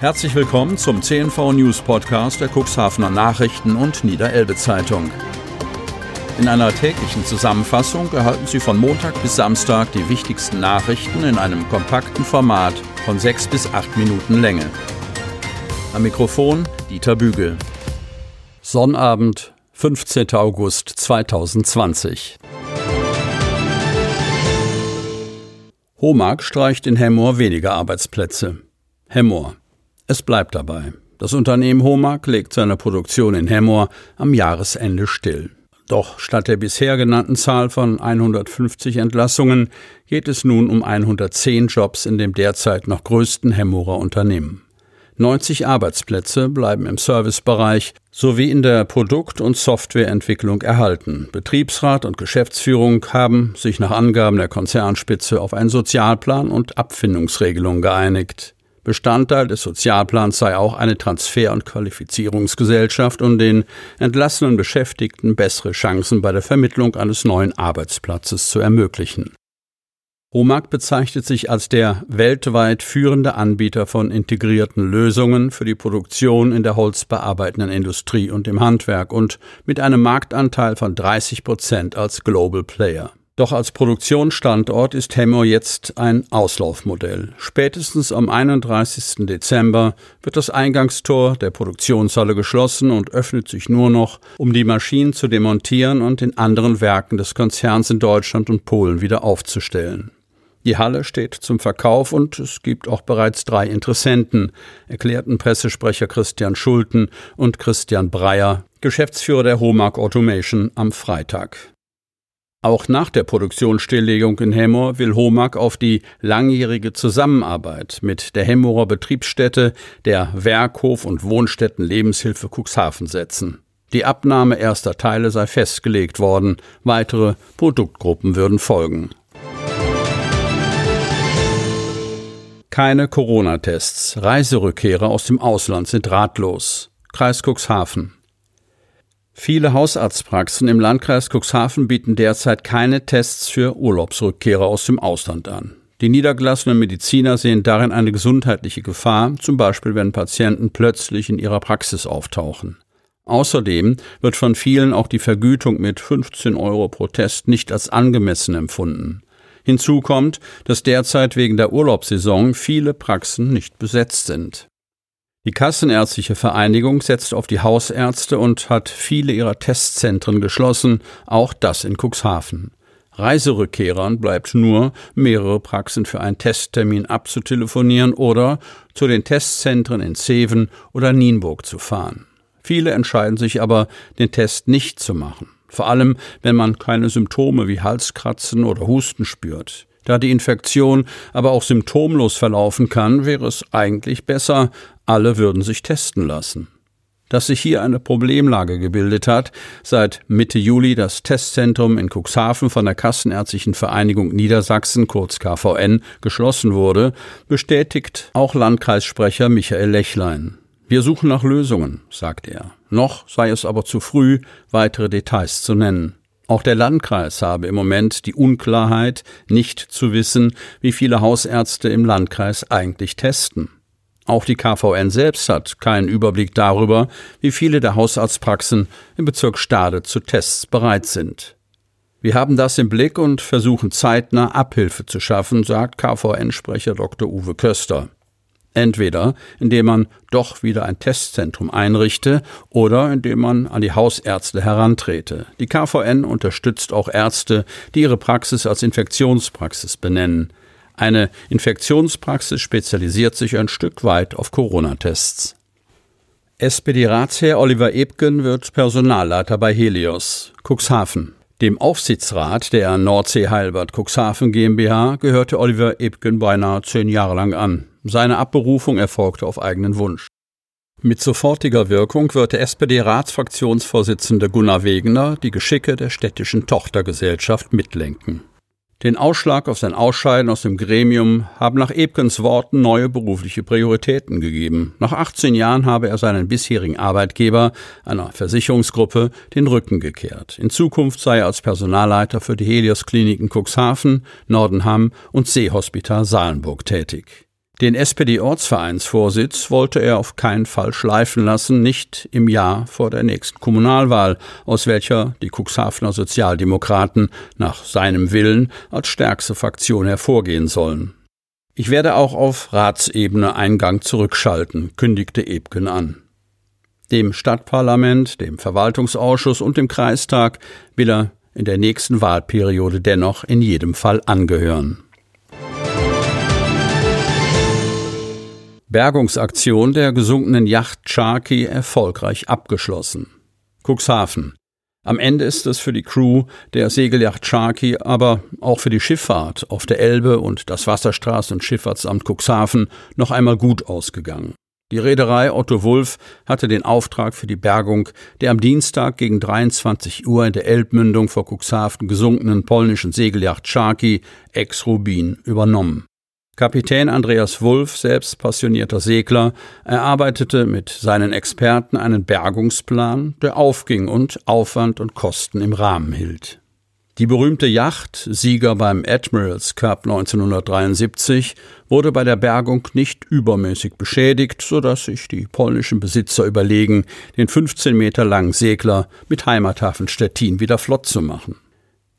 Herzlich willkommen zum CNV News Podcast der Cuxhavener Nachrichten und Niederelbe Zeitung. In einer täglichen Zusammenfassung erhalten Sie von Montag bis Samstag die wichtigsten Nachrichten in einem kompakten Format von sechs bis acht Minuten Länge. Am Mikrofon Dieter Bügel. Sonnabend, 15. August 2020. Homag streicht in Hemmoor weniger Arbeitsplätze. Hemmoor. Es bleibt dabei. Das Unternehmen Homag legt seine Produktion in Hemmoor am Jahresende still. Doch statt der bisher genannten Zahl von 150 Entlassungen geht es nun um 110 Jobs in dem derzeit noch größten Hemmorer Unternehmen. 90 Arbeitsplätze bleiben im Servicebereich sowie in der Produkt- und Softwareentwicklung erhalten. Betriebsrat und Geschäftsführung haben sich nach Angaben der Konzernspitze auf einen Sozialplan und Abfindungsregelung geeinigt. Bestandteil des Sozialplans sei auch eine Transfer- und Qualifizierungsgesellschaft, um den entlassenen Beschäftigten bessere Chancen bei der Vermittlung eines neuen Arbeitsplatzes zu ermöglichen. Homag bezeichnet sich als der weltweit führende Anbieter von integrierten Lösungen für die Produktion in der holzbearbeitenden Industrie und im Handwerk und mit einem Marktanteil von 30 Prozent als Global Player. Doch als Produktionsstandort ist Hemmo jetzt ein Auslaufmodell. Spätestens am 31. Dezember wird das Eingangstor der Produktionshalle geschlossen und öffnet sich nur noch, um die Maschinen zu demontieren und in anderen Werken des Konzerns in Deutschland und Polen wieder aufzustellen. Die Halle steht zum Verkauf und es gibt auch bereits drei Interessenten, erklärten Pressesprecher Christian Schulten und Christian Breyer, Geschäftsführer der Homag Automation, am Freitag. Auch nach der Produktionsstilllegung in Hemmoor will Homag auf die langjährige Zusammenarbeit mit der Hemmorer Betriebsstätte der Werkhof und Wohnstätten Lebenshilfe Cuxhaven setzen. Die Abnahme erster Teile sei festgelegt worden, weitere Produktgruppen würden folgen. Keine Corona-Tests. Reiserückkehrer aus dem Ausland sind ratlos. Kreis Cuxhaven. Viele Hausarztpraxen im Landkreis Cuxhaven bieten derzeit keine Tests für Urlaubsrückkehrer aus dem Ausland an. Die niedergelassenen Mediziner sehen darin eine gesundheitliche Gefahr, zum Beispiel wenn Patienten plötzlich in ihrer Praxis auftauchen. Außerdem wird von vielen auch die Vergütung mit 15 Euro pro Test nicht als angemessen empfunden. Hinzu kommt, dass derzeit wegen der Urlaubssaison viele Praxen nicht besetzt sind. Die Kassenärztliche Vereinigung setzt auf die Hausärzte und hat viele ihrer Testzentren geschlossen, auch das in Cuxhaven. Reiserückkehrern bleibt nur, mehrere Praxen für einen Testtermin abzutelefonieren oder zu den Testzentren in Zeven oder Nienburg zu fahren. Viele entscheiden sich aber, den Test nicht zu machen. Vor allem, wenn man keine Symptome wie Halskratzen oder Husten spürt. Da die Infektion aber auch symptomlos verlaufen kann, wäre es eigentlich besser, alle würden sich testen lassen. Dass sich hier eine Problemlage gebildet hat, seit Mitte Juli das Testzentrum in Cuxhaven von der Kassenärztlichen Vereinigung Niedersachsen, kurz KVN, geschlossen wurde, bestätigt auch Landkreissprecher Michael Lechlein. Wir suchen nach Lösungen, sagt er. Noch sei es aber zu früh, weitere Details zu nennen. Auch der Landkreis habe im Moment die Unklarheit, nicht zu wissen, wie viele Hausärzte im Landkreis eigentlich testen. Auch die KVN selbst hat keinen Überblick darüber, wie viele der Hausarztpraxen im Bezirk Stade zu Tests bereit sind. Wir haben das im Blick und versuchen zeitnah Abhilfe zu schaffen, sagt KVN-Sprecher Dr. Uwe Köster. Entweder indem man doch wieder ein Testzentrum einrichte oder indem man an die Hausärzte herantrete. Die KVN unterstützt auch Ärzte, die ihre Praxis als Infektionspraxis benennen. Eine Infektionspraxis spezialisiert sich ein Stück weit auf Corona-Tests. SPD-Ratsherr Oliver Ebgen wird Personalleiter bei Helios, Cuxhaven. Dem Aufsichtsrat der Nordsee Heilbad Cuxhaven GmbH gehörte Oliver Ebgen beinahe zehn Jahre lang an. Seine Abberufung erfolgte auf eigenen Wunsch. Mit sofortiger Wirkung wird der SPD-Ratsfraktionsvorsitzende Gunnar Wegener die Geschicke der städtischen Tochtergesellschaft mitlenken. Den Ausschlag auf sein Ausscheiden aus dem Gremium haben nach Ebkens Worten neue berufliche Prioritäten gegeben. Nach 18 Jahren habe er seinen bisherigen Arbeitgeber, einer Versicherungsgruppe, den Rücken gekehrt. In Zukunft sei er als Personalleiter für die Helios Kliniken Cuxhaven, Nordenham und Seehospital Salenburg tätig. Den SPD-Ortsvereinsvorsitz wollte er auf keinen Fall schleifen lassen, nicht im Jahr vor der nächsten Kommunalwahl, aus welcher die Cuxhavener Sozialdemokraten nach seinem Willen als stärkste Fraktion hervorgehen sollen. Ich werde auch auf Ratsebene Eingang zurückschalten, kündigte Ebken an. Dem Stadtparlament, dem Verwaltungsausschuss und dem Kreistag will er in der nächsten Wahlperiode dennoch in jedem Fall angehören. Bergungsaktion der gesunkenen Yacht Sharky erfolgreich abgeschlossen. Cuxhaven. Am Ende ist es für die Crew der Segelyacht Sharky, aber auch für die Schifffahrt auf der Elbe und das Wasserstraßen- und Schifffahrtsamt Cuxhaven noch einmal gut ausgegangen. Die Reederei Otto Wulf hatte den Auftrag für die Bergung der am Dienstag gegen 23 Uhr in der Elbmündung vor Cuxhaven gesunkenen polnischen Segelyacht Sharky ex Rubin übernommen. Kapitän Andreas Wulff, selbst passionierter Segler, erarbeitete mit seinen Experten einen Bergungsplan, der aufging und Aufwand und Kosten im Rahmen hielt. Die berühmte Yacht, Sieger beim Admirals Cup 1973, wurde bei der Bergung nicht übermäßig beschädigt, so dass sich die polnischen Besitzer überlegen, den 15 Meter langen Segler mit Heimathafen Stettin wieder flott zu machen.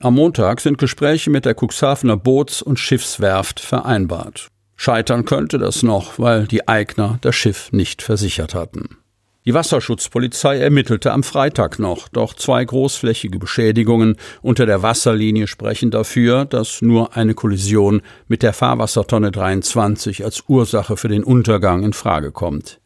Am Montag sind Gespräche mit der Cuxhavener Boots- und Schiffswerft vereinbart. Scheitern könnte das noch, weil die Eigner das Schiff nicht versichert hatten. Die Wasserschutzpolizei ermittelte am Freitag noch, doch zwei großflächige Beschädigungen unter der Wasserlinie sprechen dafür, dass nur eine Kollision mit der Fahrwassertonne 23 als Ursache für den Untergang in Frage kommt.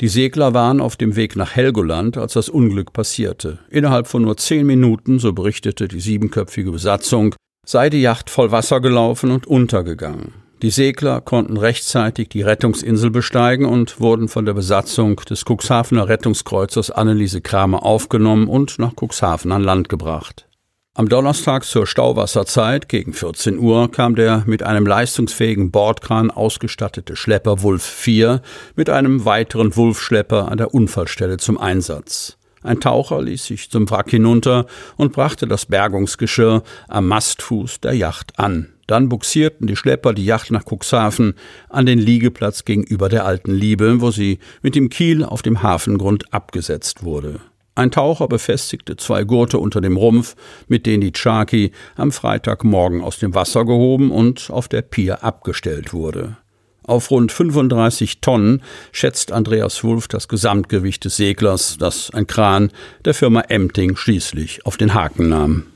Die Segler waren auf dem Weg nach Helgoland, als das Unglück passierte. Innerhalb von nur zehn Minuten, so berichtete die siebenköpfige Besatzung, sei die Yacht voll Wasser gelaufen und untergegangen. Die Segler konnten rechtzeitig die Rettungsinsel besteigen und wurden von der Besatzung des Cuxhavener Rettungskreuzers Anneliese Kramer aufgenommen und nach Cuxhaven an Land gebracht. Am Donnerstag zur Stauwasserzeit gegen 14 Uhr kam der mit einem leistungsfähigen Bordkran ausgestattete Schlepper Wulf 4 mit einem weiteren Wulf-Schlepper an der Unfallstelle zum Einsatz. Ein Taucher ließ sich zum Wrack hinunter und brachte das Bergungsgeschirr am Mastfuß der Yacht an. Dann buxierten die Schlepper die Yacht nach Cuxhaven an den Liegeplatz gegenüber der Alten Liebe, wo sie mit dem Kiel auf dem Hafengrund abgesetzt wurde. Ein Taucher befestigte zwei Gurte unter dem Rumpf, mit denen die Chaki am Freitagmorgen aus dem Wasser gehoben und auf der Pier abgestellt wurde. Auf rund 35 Tonnen schätzt Andreas Wulff das Gesamtgewicht des Seglers, das ein Kran der Firma Emting schließlich auf den Haken nahm.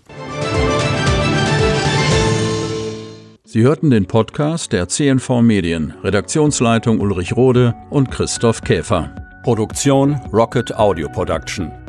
Sie hörten den Podcast der CNV Medien, Redaktionsleitung Ulrich Rode und Christoph Käfer. Produktion Rocket Audio Production.